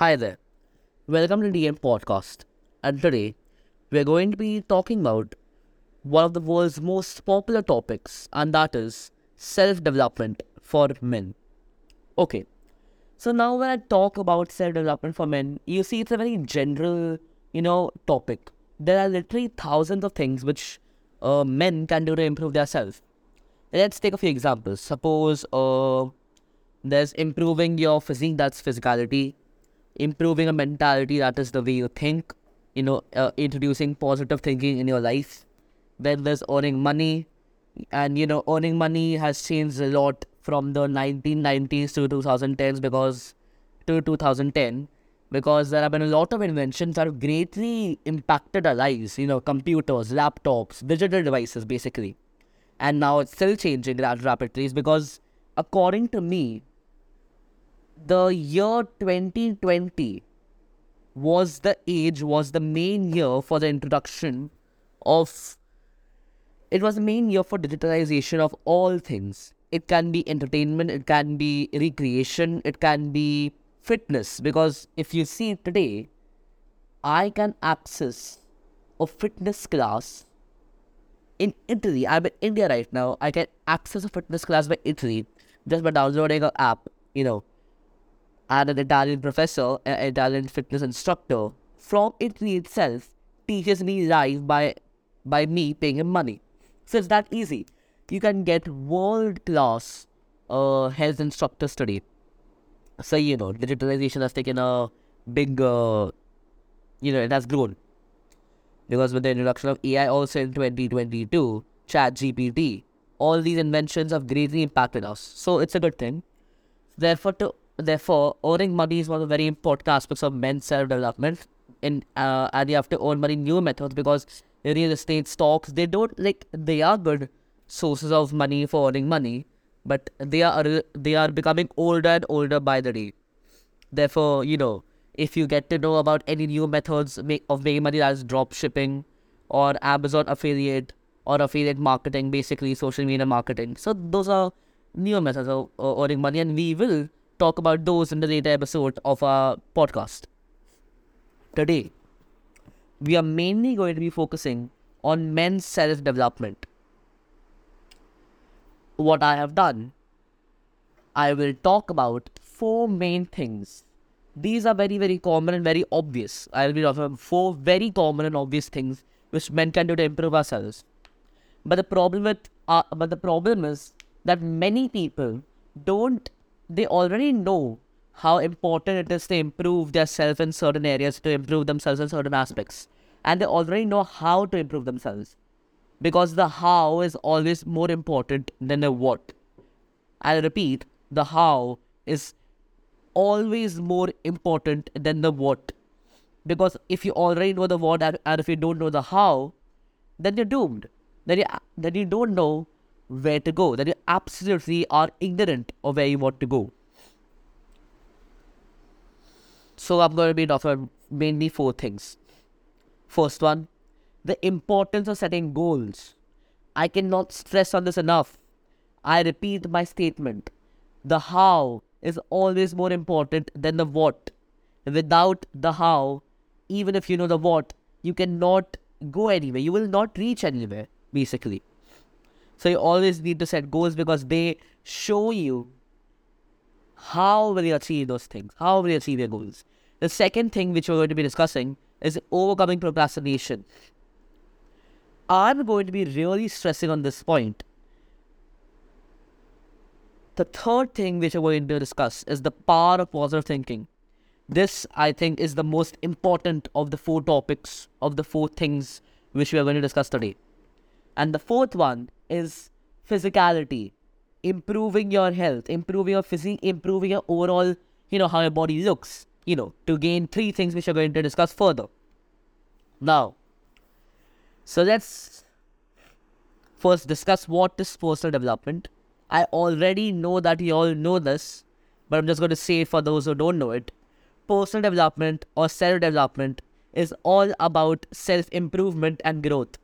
Hi there. Welcome to DM Podcast. And today we're going to be talking about one of the world's most popular topics, and that is self development for men. Okay, so now when I talk about self development for men, you see it's a very general, you know, topic. There are literally thousands of things which uh, men can do to improve their self. Let's take a few examples. Suppose uh, there's improving your physique, that's physicality, improving a mentality, that is the way you think, you know, uh, introducing positive thinking in your life. Then there's earning money, and you know, earning money has changed a lot from the 1990s to 2010s because to 2010 because there have been a lot of inventions that have greatly impacted our lives. You know, computers, laptops, digital devices, basically and now it's still changing at rapid pace because according to me the year 2020 was the age was the main year for the introduction of it was the main year for digitalization of all things it can be entertainment it can be recreation it can be fitness because if you see today i can access a fitness class in Italy, I'm in India right now. I can access a fitness class by Italy just by downloading an app, you know. And an Italian professor, an Italian fitness instructor from Italy itself teaches me live by by me paying him money. So it's that easy. You can get world class uh, health instructor study. So you know, digitalization has taken a big, uh, you know, it has grown because with the introduction of AI also in 2022, ChatGPT, all these inventions have greatly impacted us. So it's a good thing. Therefore, to therefore, earning money is one of the very important aspects of men's self-development. In uh, and you have to earn money new methods because real estate stocks they don't like they are good sources of money for earning money, but they are they are becoming older and older by the day. Therefore, you know if you get to know about any new methods of making money as drop shipping or Amazon affiliate or affiliate marketing, basically social media marketing. So those are new methods of earning money, and we will talk about those in the later episode of our podcast. Today, we are mainly going to be focusing on men's self development. What I have done, I will talk about four main things these are very, very common and very obvious. I'll be talking about four very common and obvious things which men can do to improve ourselves. But the problem with, uh, but the problem is that many people don't. They already know how important it is to improve their self in certain areas, to improve themselves in certain aspects, and they already know how to improve themselves, because the how is always more important than the what. I'll repeat: the how is always more important than the what. Because if you already know the what and, and if you don't know the how, then you're doomed. Then you, then you don't know where to go. that you absolutely are ignorant of where you want to go. So I'm going to be talking mainly four things. First one, the importance of setting goals. I cannot stress on this enough. I repeat my statement. The how is always more important than the what. Without the how, even if you know the what, you cannot go anywhere. You will not reach anywhere, basically. So you always need to set goals because they show you how will you achieve those things, how will you achieve your goals. The second thing which we're going to be discussing is overcoming procrastination. I'm going to be really stressing on this point the third thing which we're going to discuss is the power of positive thinking. This, I think, is the most important of the four topics, of the four things which we are going to discuss today. And the fourth one is physicality, improving your health, improving your physique, improving your overall, you know, how your body looks, you know, to gain three things which we're going to discuss further. Now, so let's first discuss what is personal development I already know that you all know this, but I'm just going to say for those who don't know it. Personal development or self development is all about self improvement and growth.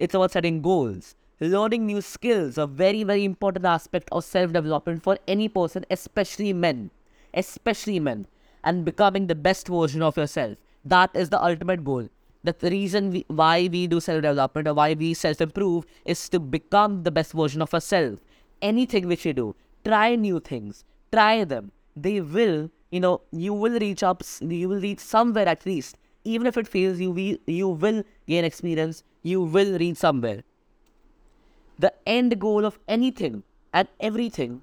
It's about setting goals. Learning new skills, a very, very important aspect of self development for any person, especially men. Especially men. and becoming the best version of yourself. That is the ultimate goal. That's the reason we, why we do self development or why we self improve is to become the best version of ourselves. Anything which you do, try new things, try them. They will, you know, you will reach up, you will reach somewhere at least. Even if it fails, you will, you will gain experience, you will reach somewhere. The end goal of anything and everything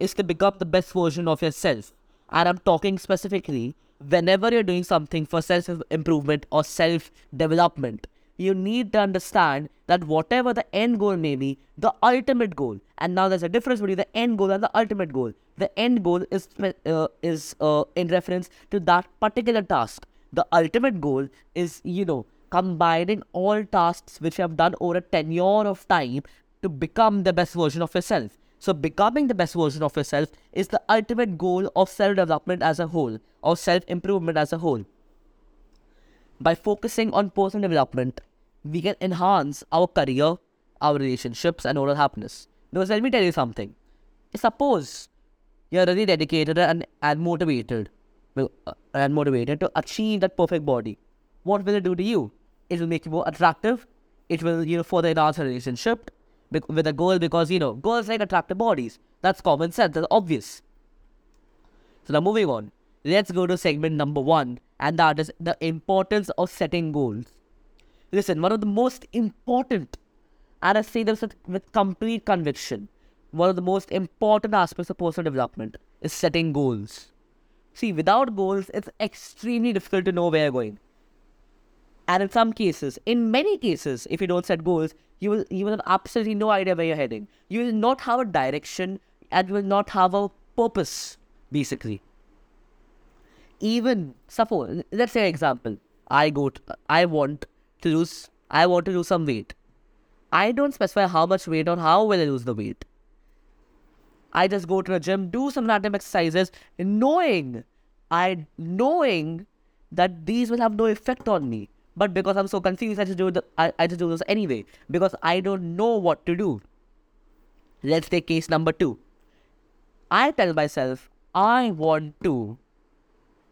is to become the best version of yourself. And I'm talking specifically whenever you're doing something for self improvement or self development, you need to understand that whatever the end goal may be, the ultimate goal, and now there's a difference between the end goal and the ultimate goal. The end goal is uh, is uh, in reference to that particular task. The ultimate goal is, you know, combining all tasks which you have done over a tenure of time to become the best version of yourself. So, becoming the best version of yourself is the ultimate goal of self development as a whole, or self improvement as a whole. By focusing on personal development, we can enhance our career, our relationships, and overall happiness. Because let me tell you something. Suppose you're really dedicated and, and motivated uh, and motivated to achieve that perfect body. What will it do to you? It will make you more attractive. It will, you know, further enhance a relationship with a goal because you know girls like attractive bodies. That's common sense. That's obvious. So now moving on, let's go to segment number one, and that is the importance of setting goals. Listen, one of the most important, and I say this with complete conviction, one of the most important aspects of personal development is setting goals. See, without goals, it's extremely difficult to know where you're going. And in some cases, in many cases, if you don't set goals, you will you will have absolutely no idea where you're heading. You will not have a direction and you will not have a purpose, basically. Even suppose let's say example, I go to, I want to lose I want to lose some weight. I don't specify how much weight or how will I lose the weight. I just go to the gym, do some random exercises, knowing I knowing that these will have no effect on me. But because I'm so confused, I just do the I, I just do this anyway because I don't know what to do. Let's take case number two. I tell myself I want to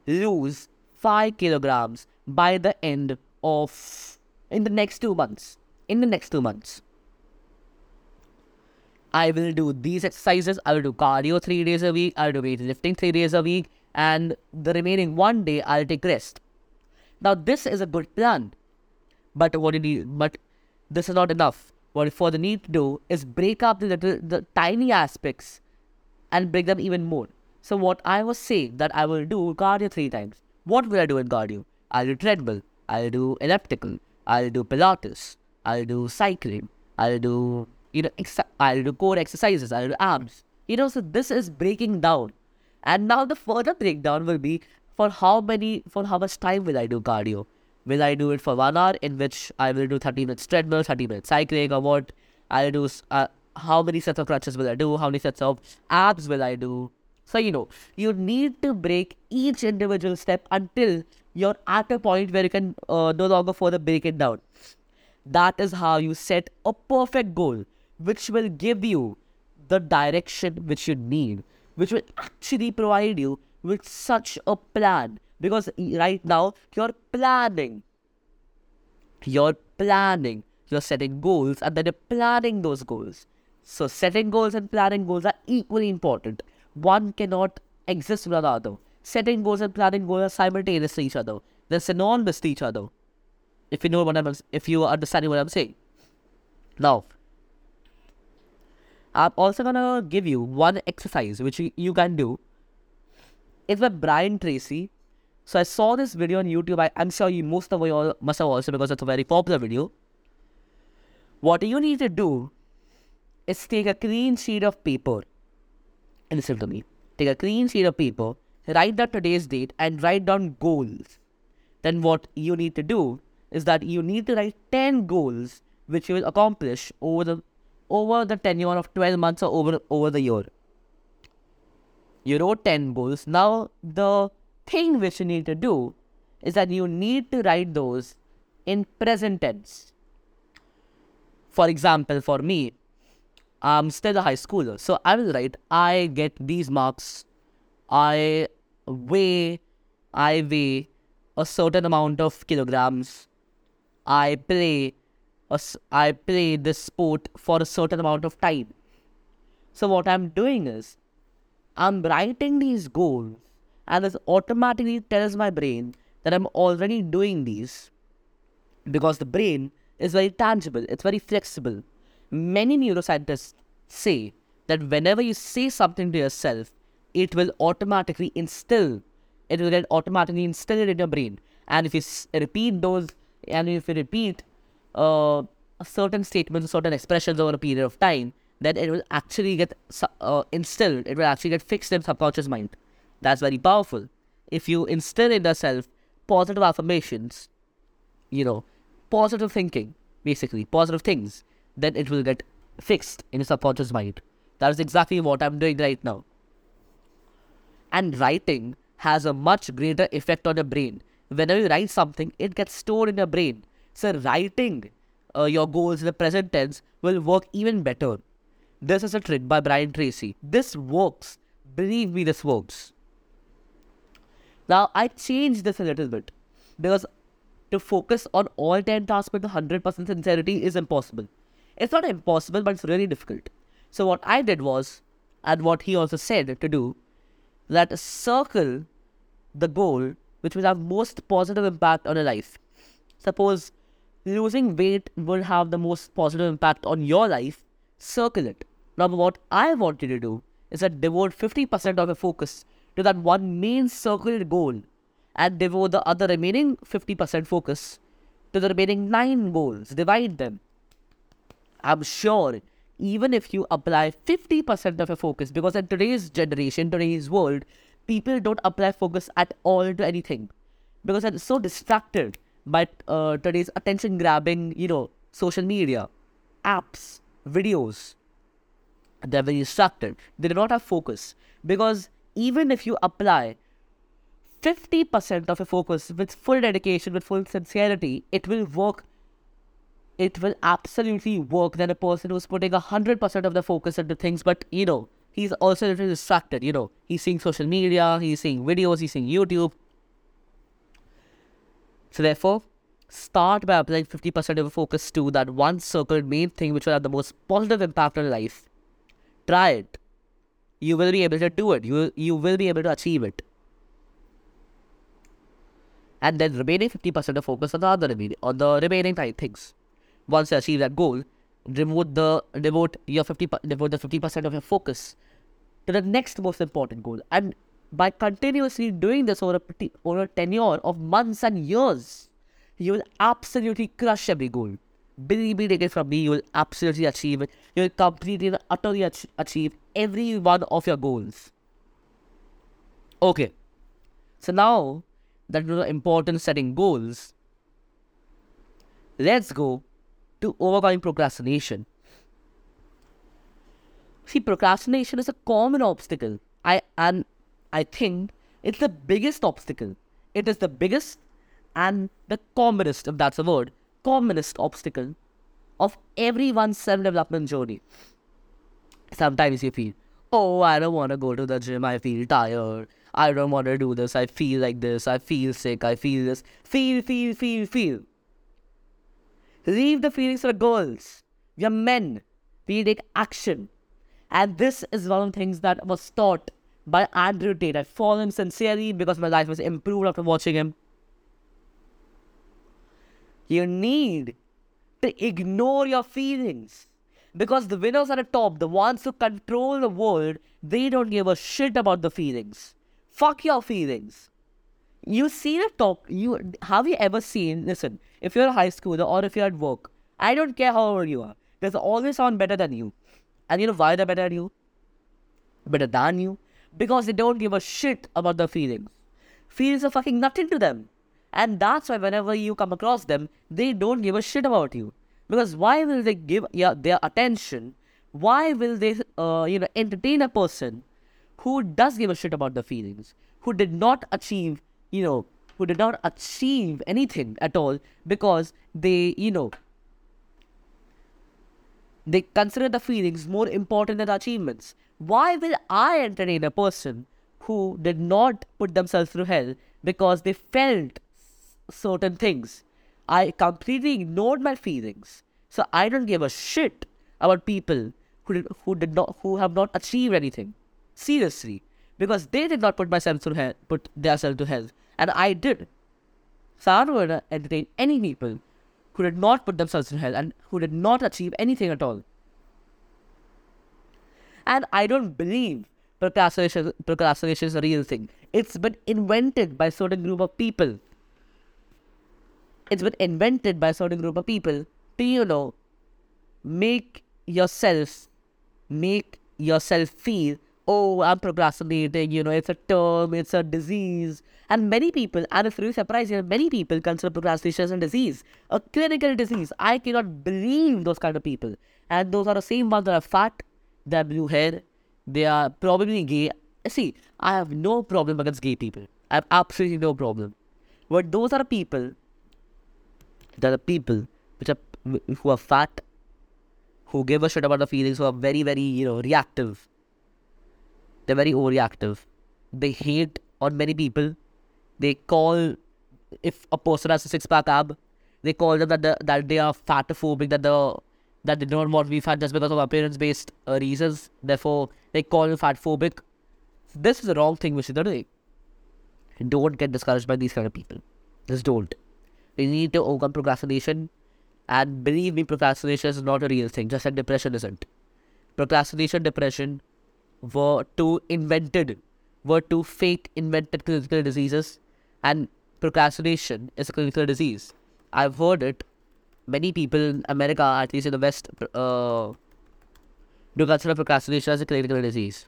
lose five kilograms by the end of in the next two months. In the next two months. I will do these exercises. I will do cardio three days a week. I'll do weightlifting three days a week. And the remaining one day, I'll take rest. Now this is a good plan, but what you need, but this is not enough. What for the need to do is break up the little, the tiny aspects, and break them even more. So what I was saying that I will do cardio three times. What will I do in cardio? I'll do treadmill. I'll do elliptical. I'll do Pilates. I'll do cycling. I'll do you know ex- I'll do core exercises. I'll do abs. You know, so this is breaking down. And now the further breakdown will be for how many, for how much time will I do cardio? Will I do it for one hour in which I will do 30 minutes treadmill, 30 minutes cycling, or what? I'll do, uh, how many sets of crunches will I do? How many sets of abs will I do? So, you know, you need to break each individual step until you're at a point where you can uh, no longer further break it down. That is how you set a perfect goal, which will give you the direction which you need, which will actually provide you with such a plan. Because right now you're planning. You're planning. You're setting goals and then you're planning those goals. So setting goals and planning goals are equally important. One cannot exist without the other. Setting goals and planning goals are simultaneous to each other. They're synonymous to each other. If you know what i'm if you are understanding what i'm saying. Now i'm also gonna give you one exercise which you can do it's by Brian Tracy. So I saw this video on YouTube. I, am sure you most of you all must have also because it's a very popular video. What you need to do is take a clean sheet of paper and listen to me. Take a clean sheet of paper, write down today's date, and write down goals. Then what you need to do is that you need to write 10 goals which you will accomplish over the over the tenure of 12 months or over over the year you wrote 10 goals. Now, the thing which you need to do is that you need to write those in present tense. For example, for me, I'm still a high schooler, so I will write I get these marks, I weigh I weigh a certain amount of kilograms. I play a I play this sport for a certain amount of time. So what I'm doing is I'm writing these goals and this automatically tells my brain that I'm already doing these because the brain is very tangible, it's very flexible. Many neuroscientists say that whenever you say something to yourself, it will automatically instill, it will get automatically instilled in your brain. And if you repeat those, and if you repeat uh, certain statements, certain expressions over a period of time, then it will actually get uh, instilled, it will actually get fixed in subconscious mind. That's very powerful. If you instill in yourself positive affirmations, you know, positive thinking, basically, positive things, then it will get fixed in your subconscious mind. That is exactly what I'm doing right now. And writing has a much greater effect on your brain. Whenever you write something, it gets stored in your brain. So, writing uh, your goals in the present tense will work even better. This is a trick by Brian Tracy. This works. Believe me, this works. Now, I changed this a little bit because to focus on all 10 tasks with 100% sincerity is impossible. It's not impossible, but it's really difficult. So, what I did was, and what he also said to do, that circle the goal which will have most positive impact on your life. Suppose losing weight will have the most positive impact on your life, circle it. Now, what I want you to do is that devote 50% of your focus to that one main circled goal and devote the other remaining 50% focus to the remaining nine goals. Divide them. I'm sure even if you apply 50% of your focus, because in today's generation, today's world, people don't apply focus at all to anything because they're so distracted by uh, today's attention grabbing, you know, social media, apps, videos. They're very distracted. They do not have focus because even if you apply 50% of your focus with full dedication, with full sincerity, it will work. It will absolutely work than a person who's putting 100% of the focus into things, but you know, he's also little distracted. You know, he's seeing social media, he's seeing videos, he's seeing YouTube. So, therefore, start by applying 50% of your focus to that one circle main thing which will have the most positive impact on life. Try it. You will be able to do it. You will, you will be able to achieve it and then remaining 50% of focus on the other remaining, on the remaining nine things. Once you achieve that goal, devote the devote your 50 per- devote the 50% of your focus to the next most important goal. And by continuously doing this over a over a tenure of months and years, you will absolutely crush every goal. Believe me, take it from me, you will absolutely achieve it. You will completely and utterly ach- achieve every one of your goals. Okay. So now that know the setting goals, let's go to overcoming procrastination. See, procrastination is a common obstacle. I and I think it's the biggest obstacle. It is the biggest and the commonest, if that's a word, commonest obstacle of everyone's self-development journey. Sometimes you feel, oh, I don't want to go to the gym. I feel tired. I don't want to do this. I feel like this. I feel sick. I feel this. Feel, feel, feel, feel. Leave the feelings for girls. We are men. We take action. And this is one of the things that was taught by Andrew Tate. I follow him sincerely because my life was improved after watching him. You need to ignore your feelings. Because the winners at the top, the ones who control the world, they don't give a shit about the feelings. Fuck your feelings. You see the top. You have you ever seen? Listen, if you're a high schooler or if you're at work, I don't care how old you are. There's always someone better than you, and you know why they're better than you? Better than you because they don't give a shit about the feelings. Feelings are fucking nothing to them, and that's why whenever you come across them, they don't give a shit about you. Because why will they give yeah, their attention? Why will they, uh, you know, entertain a person who does give a shit about the feelings, who did not achieve, you know, who did not achieve anything at all because they, you know, they consider the feelings more important than the achievements. Why will I entertain a person who did not put themselves through hell because they felt certain things. I completely ignored my feelings. So I don't give a shit about people who did, who did not who have not achieved anything. Seriously. Because they did not put myself to hell put themselves to hell. And I did. So I don't entertain any people who did not put themselves in hell and who did not achieve anything at all. And I don't believe procrastination, procrastination is a real thing. It's been invented by a certain group of people. It's been invented by a certain group of people to, you know, make yourself, make yourself feel, oh, I'm procrastinating, you know, it's a term, it's a disease. And many people, and it's really surprising, many people consider procrastination as a disease, a clinical disease. I cannot believe those kind of people. And those are the same ones that are fat, they have blue hair, they are probably gay. See, I have no problem against gay people. I have absolutely no problem. But those are people that are people which are who are fat, who give a shit about the feelings, who are very, very, you know, reactive. They're very overreactive. They hate on many people. They call if a person has a six pack ab, they call them that the, that they are fatophobic, that the that they don't want to be fat just because of appearance based uh, reasons. Therefore, they call you fat phobic. This is the wrong thing which they're doing. Don't get discouraged by these kind of people. Just don't. We need to overcome procrastination. And believe me, procrastination is not a real thing, just like depression isn't. Procrastination, depression were two invented, were two fake invented clinical diseases. And procrastination is a clinical disease. I've heard it many people in America, at least in the West, uh, do consider procrastination as a clinical disease.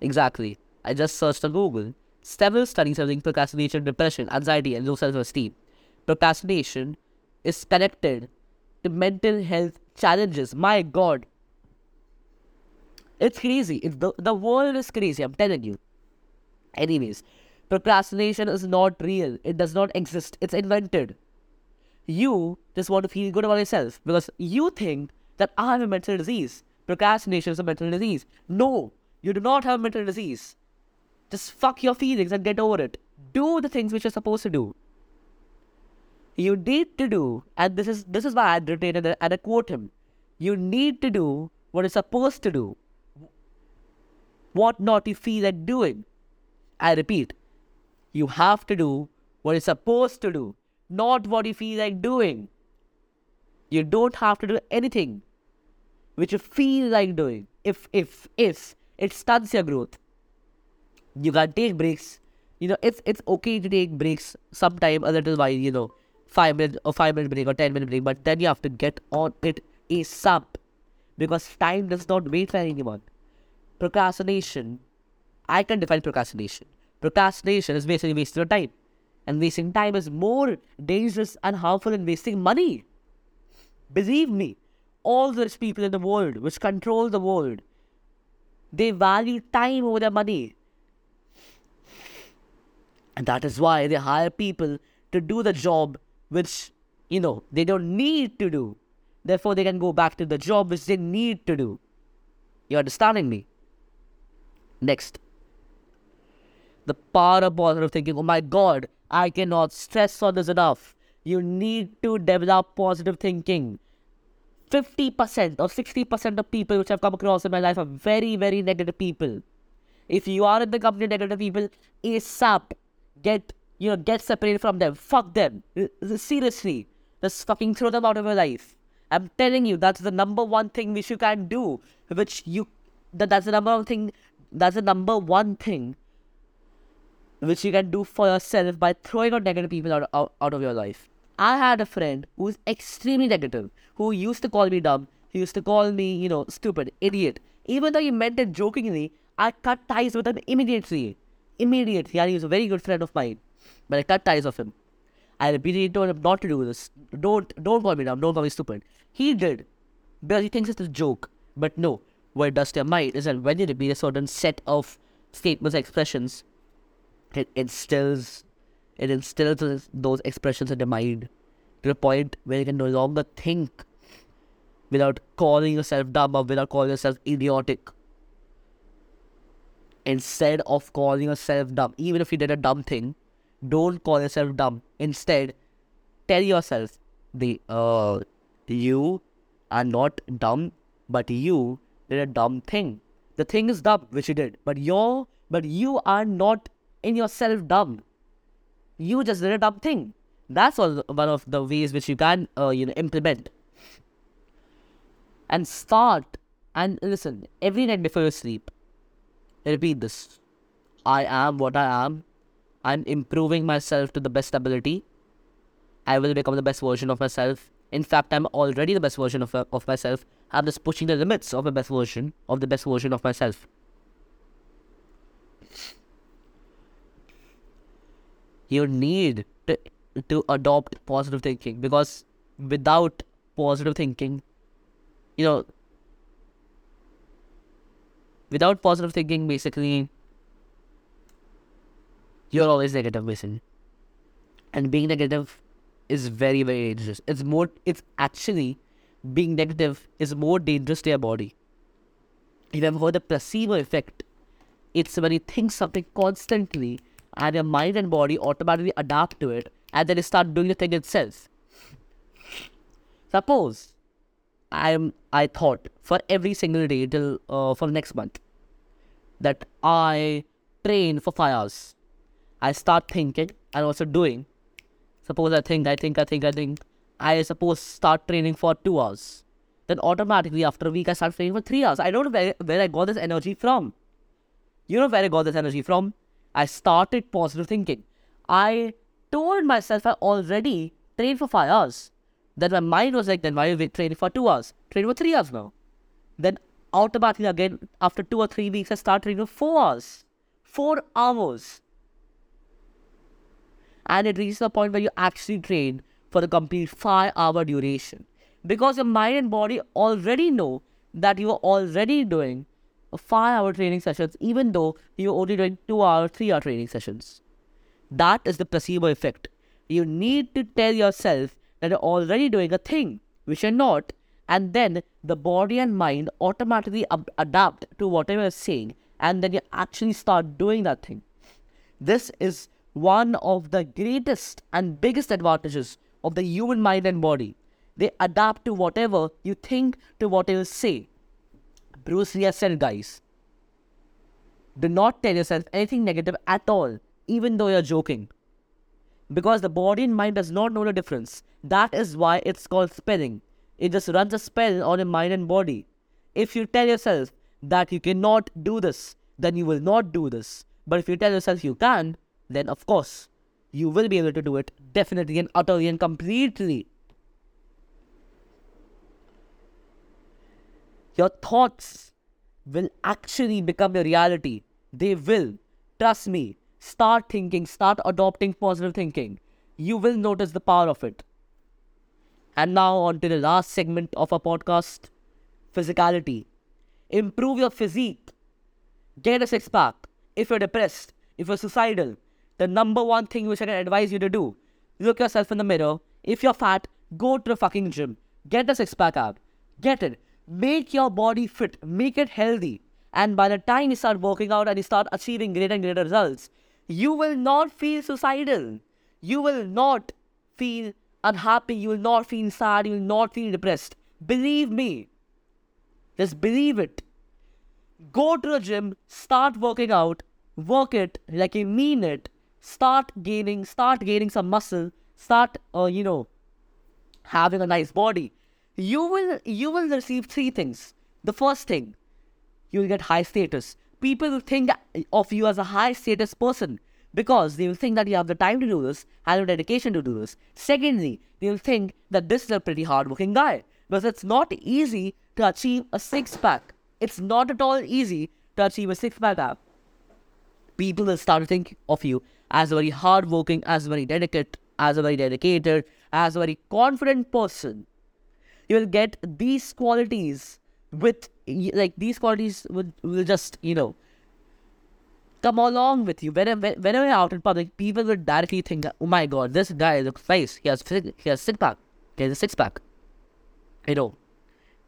Exactly. I just searched on Google. Several studies have linked procrastination, depression, anxiety, and low self-esteem. Procrastination is connected to mental health challenges. My God. It's crazy. It's the, the world is crazy, I'm telling you. Anyways, procrastination is not real. It does not exist. It's invented. You just want to feel good about yourself because you think that I have a mental disease. Procrastination is a mental disease. No, you do not have a mental disease. Just fuck your feelings and get over it. Do the things which you're supposed to do. You need to do, and this is this is why I written and, and I quote him. You need to do what you're supposed to do. What not you feel like doing. I repeat, you have to do what you're supposed to do, not what you feel like doing. You don't have to do anything which you feel like doing. If if if it stunts your growth, you can take breaks. You know, it's it's okay to take breaks sometime a little while. You know, five minute or five minute break or ten minute break, but then you have to get on it ASAP because time does not wait for anyone. Procrastination I can define procrastination. Procrastination is basically wasting your time. And wasting time is more dangerous and harmful than wasting money. Believe me, all the rich people in the world which control the world, they value time over their money. And that is why they hire people to do the job which, you know, they don't need to do. Therefore, they can go back to the job which they need to do. You understanding me? Next the power of positive thinking. Oh my God, I cannot stress on this enough. You need to develop positive thinking. 50% or 60% of people which I've come across in my life are very, very negative people. If you are in the company of negative people, ASAP, get, you know, get separated from them. Fuck them. Uh, uh, seriously. Just fucking throw them out of your life. I'm telling you, that's the number one thing which you can do. Which you, that, that's the number one thing, that's the number one thing which you can do for yourself by throwing out negative people out, out, out of your life. I had a friend who was extremely negative, who used to call me dumb, he used to call me, you know, stupid, idiot. Even though he meant it jokingly, I cut ties with him immediately. Immediately. And he was a very good friend of mine. But I cut ties of him. I repeatedly told him not to do this. Don't don't call me dumb, don't call me stupid. He did. Because he thinks it's a joke. But no, what it does to your mind is that when you repeat a certain set of statements, expressions, it instills it instills those expressions in the mind to the point where you can no longer think without calling yourself dumb or without calling yourself idiotic. Instead of calling yourself dumb, even if you did a dumb thing, don't call yourself dumb. Instead, tell yourself the uh you are not dumb, but you did a dumb thing. The thing is dumb, which you did, but you're but you are not in yourself dumb. You just did a dumb thing. That's one of the ways which you can uh, you know implement. And start and listen every night before you sleep. Repeat this. I am what I am. I'm improving myself to the best ability. I will become the best version of myself. In fact, I'm already the best version of, of myself. I'm just pushing the limits of the best version of the best version of myself. You need to, to adopt positive thinking because without positive thinking, you know, without positive thinking, basically, you're always negative, basically. And being negative is very, very dangerous. It's more, it's actually being negative is more dangerous to your body. If you've heard the placebo effect, it's when you think something constantly and your mind and body automatically adapt to it and then you start doing the thing itself. Suppose I'm I thought for every single day till uh, for next month that I train for five hours. I start thinking and also doing. Suppose I think, I think, I think, I think. I suppose start training for two hours. Then automatically after a week I start training for three hours. I don't know where, where I got this energy from. You know where I got this energy from? I started positive thinking. I told myself I already trained for five hours. Then my mind was like, then why are we training for two hours? Train for three hours now. Then automatically again, after two or three weeks, I start training for four hours. Four hours. And it reaches a point where you actually train for the complete five hour duration. Because your mind and body already know that you are already doing five hour training sessions, even though you're only doing two hour, three hour training sessions. That is the placebo effect. You need to tell yourself that you're already doing a thing, which you're not, and then the body and mind automatically ab- adapt to whatever you're saying, and then you actually start doing that thing. This is one of the greatest and biggest advantages of the human mind and body. They adapt to whatever you think, to whatever you say. Bruce Lee has said, guys, do not tell yourself anything negative at all, even though you're joking. Because the body and mind does not know the difference. That is why it's called spelling. It just runs a spell on your mind and body. If you tell yourself that you cannot do this, then you will not do this. But if you tell yourself you can, then of course, you will be able to do it definitely and utterly and completely. Your thoughts will actually become your reality. They will. Trust me. Start thinking, start adopting positive thinking. You will notice the power of it. And now, on to the last segment of our podcast physicality. Improve your physique. Get a six pack. If you're depressed, if you're suicidal, the number one thing which I can advise you to do look yourself in the mirror. If you're fat, go to the fucking gym. Get a six pack ab. Get it. Make your body fit. Make it healthy. And by the time you start working out and you start achieving greater and greater results, you will not feel suicidal. You will not feel unhappy. You will not feel sad. You will not feel depressed. Believe me. Just believe it. Go to the gym, start working out, work it like you mean it. Start gaining, start gaining some muscle, start, uh, you know, having a nice body. You will, you will receive three things. The first thing, you'll get high status. People will think of you as a high status person because they will think that you have the time to do this and the dedication to do this. Secondly, they will think that this is a pretty hardworking guy because it's not easy to achieve a six pack. It's not at all easy to achieve a six pack app. People will start to think of you as a very hardworking, as very dedicated, as a very dedicated, as a very confident person. You will get these qualities with like these qualities will, will just you know come along with you. Whenever, whenever you're out in public, people will directly think, oh my god, this guy looks nice. He has, he has six pack. He has a six pack. You know,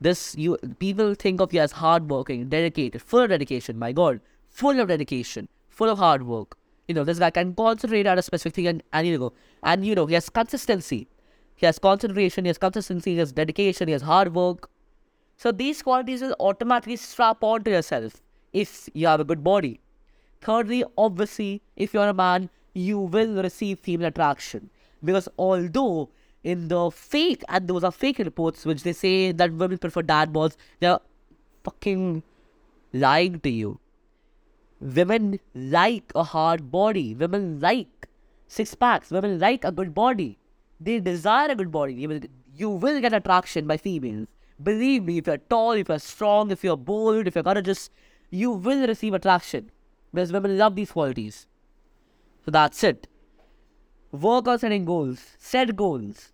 This you people think of you as hardworking, dedicated, full of dedication. My God, full of dedication, full of hard work. You know, this guy can concentrate on a specific thing and, and you know, and you know, he has consistency. He has concentration, he has consistency, he has dedication, he has hard work. So these qualities will automatically strap onto yourself if you have a good body. Thirdly, obviously, if you're a man, you will receive female attraction. Because although in the fake, and those are fake reports which they say that women prefer dad balls, they're fucking lying to you. Women like a hard body. Women like six packs. Women like a good body. They desire a good body. You will, you will get attraction by females. Believe me, if you're tall, if you're strong, if you're bold, if you're courageous, you will receive attraction. Because women love these qualities. So that's it. Work on setting goals. Set goals.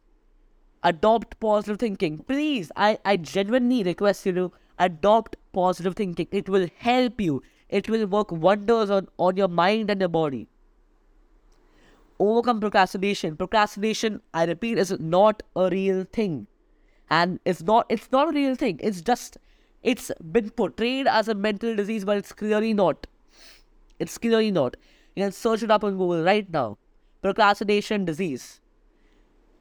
Adopt positive thinking. Please, I, I genuinely request you to adopt positive thinking. It will help you. It will work wonders on, on your mind and your body. Overcome procrastination. Procrastination, I repeat, is not a real thing. And it's not it's not a real thing. It's just it's been portrayed as a mental disease, but it's clearly not. It's clearly not. You can search it up on Google right now. Procrastination disease.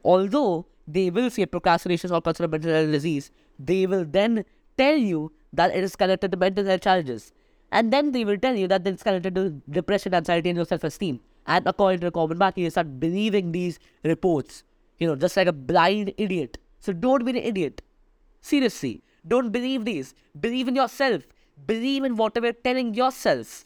Although they will say procrastination is not considered mental health disease, they will then tell you that it is connected to mental health challenges. And then they will tell you that it's connected to depression, anxiety, and low self-esteem. And according to the common man, you start believing these reports. You know, just like a blind idiot. So don't be an idiot. Seriously. Don't believe these. Believe in yourself. Believe in whatever you're telling yourself.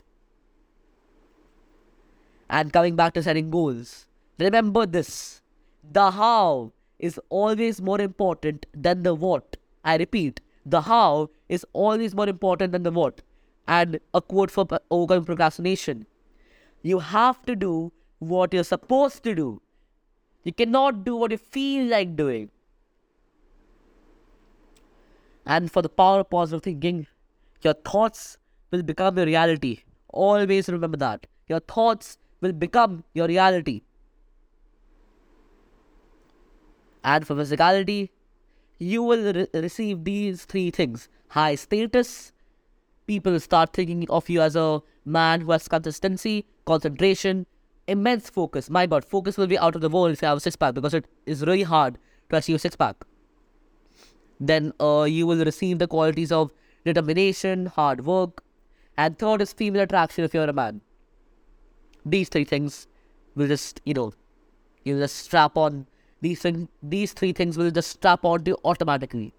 And coming back to setting goals, remember this the how is always more important than the what. I repeat, the how is always more important than the what. And a quote for uh, overcoming procrastination you have to do what you're supposed to do. You cannot do what you feel like doing. And for the power of positive thinking, your thoughts will become your reality. Always remember that. Your thoughts will become your reality. And for physicality, you will re- receive these three things high status. People start thinking of you as a man who has consistency, concentration, immense focus. My god, focus will be out of the world if you have a six pack because it is really hard to achieve a six pack then uh, you will receive the qualities of determination, hard work, and third is female attraction if you're a man. These three things will just, you know, you just strap on. These things, these three things will just strap on to you automatically.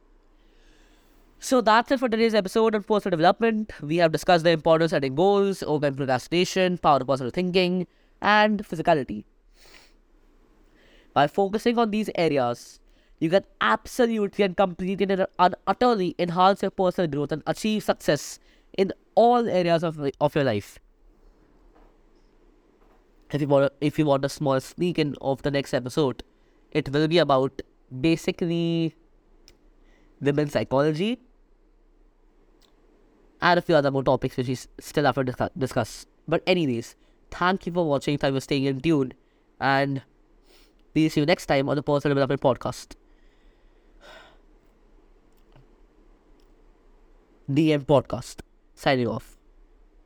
So that's it for today's episode on personal development. We have discussed the importance of setting goals, overcoming procrastination, power of positive thinking, and physicality. By focusing on these areas, you can absolutely and completely and utterly enhance your personal growth and achieve success in all areas of, of your life. If you want, if you want a small sneak in of the next episode, it will be about basically women's psychology and a few other more topics which we still have to discuss. But anyways, thank you for watching. Thank you for staying in tune, and we'll see you next time on the Personal Development Podcast. DM Podcast. Signing off.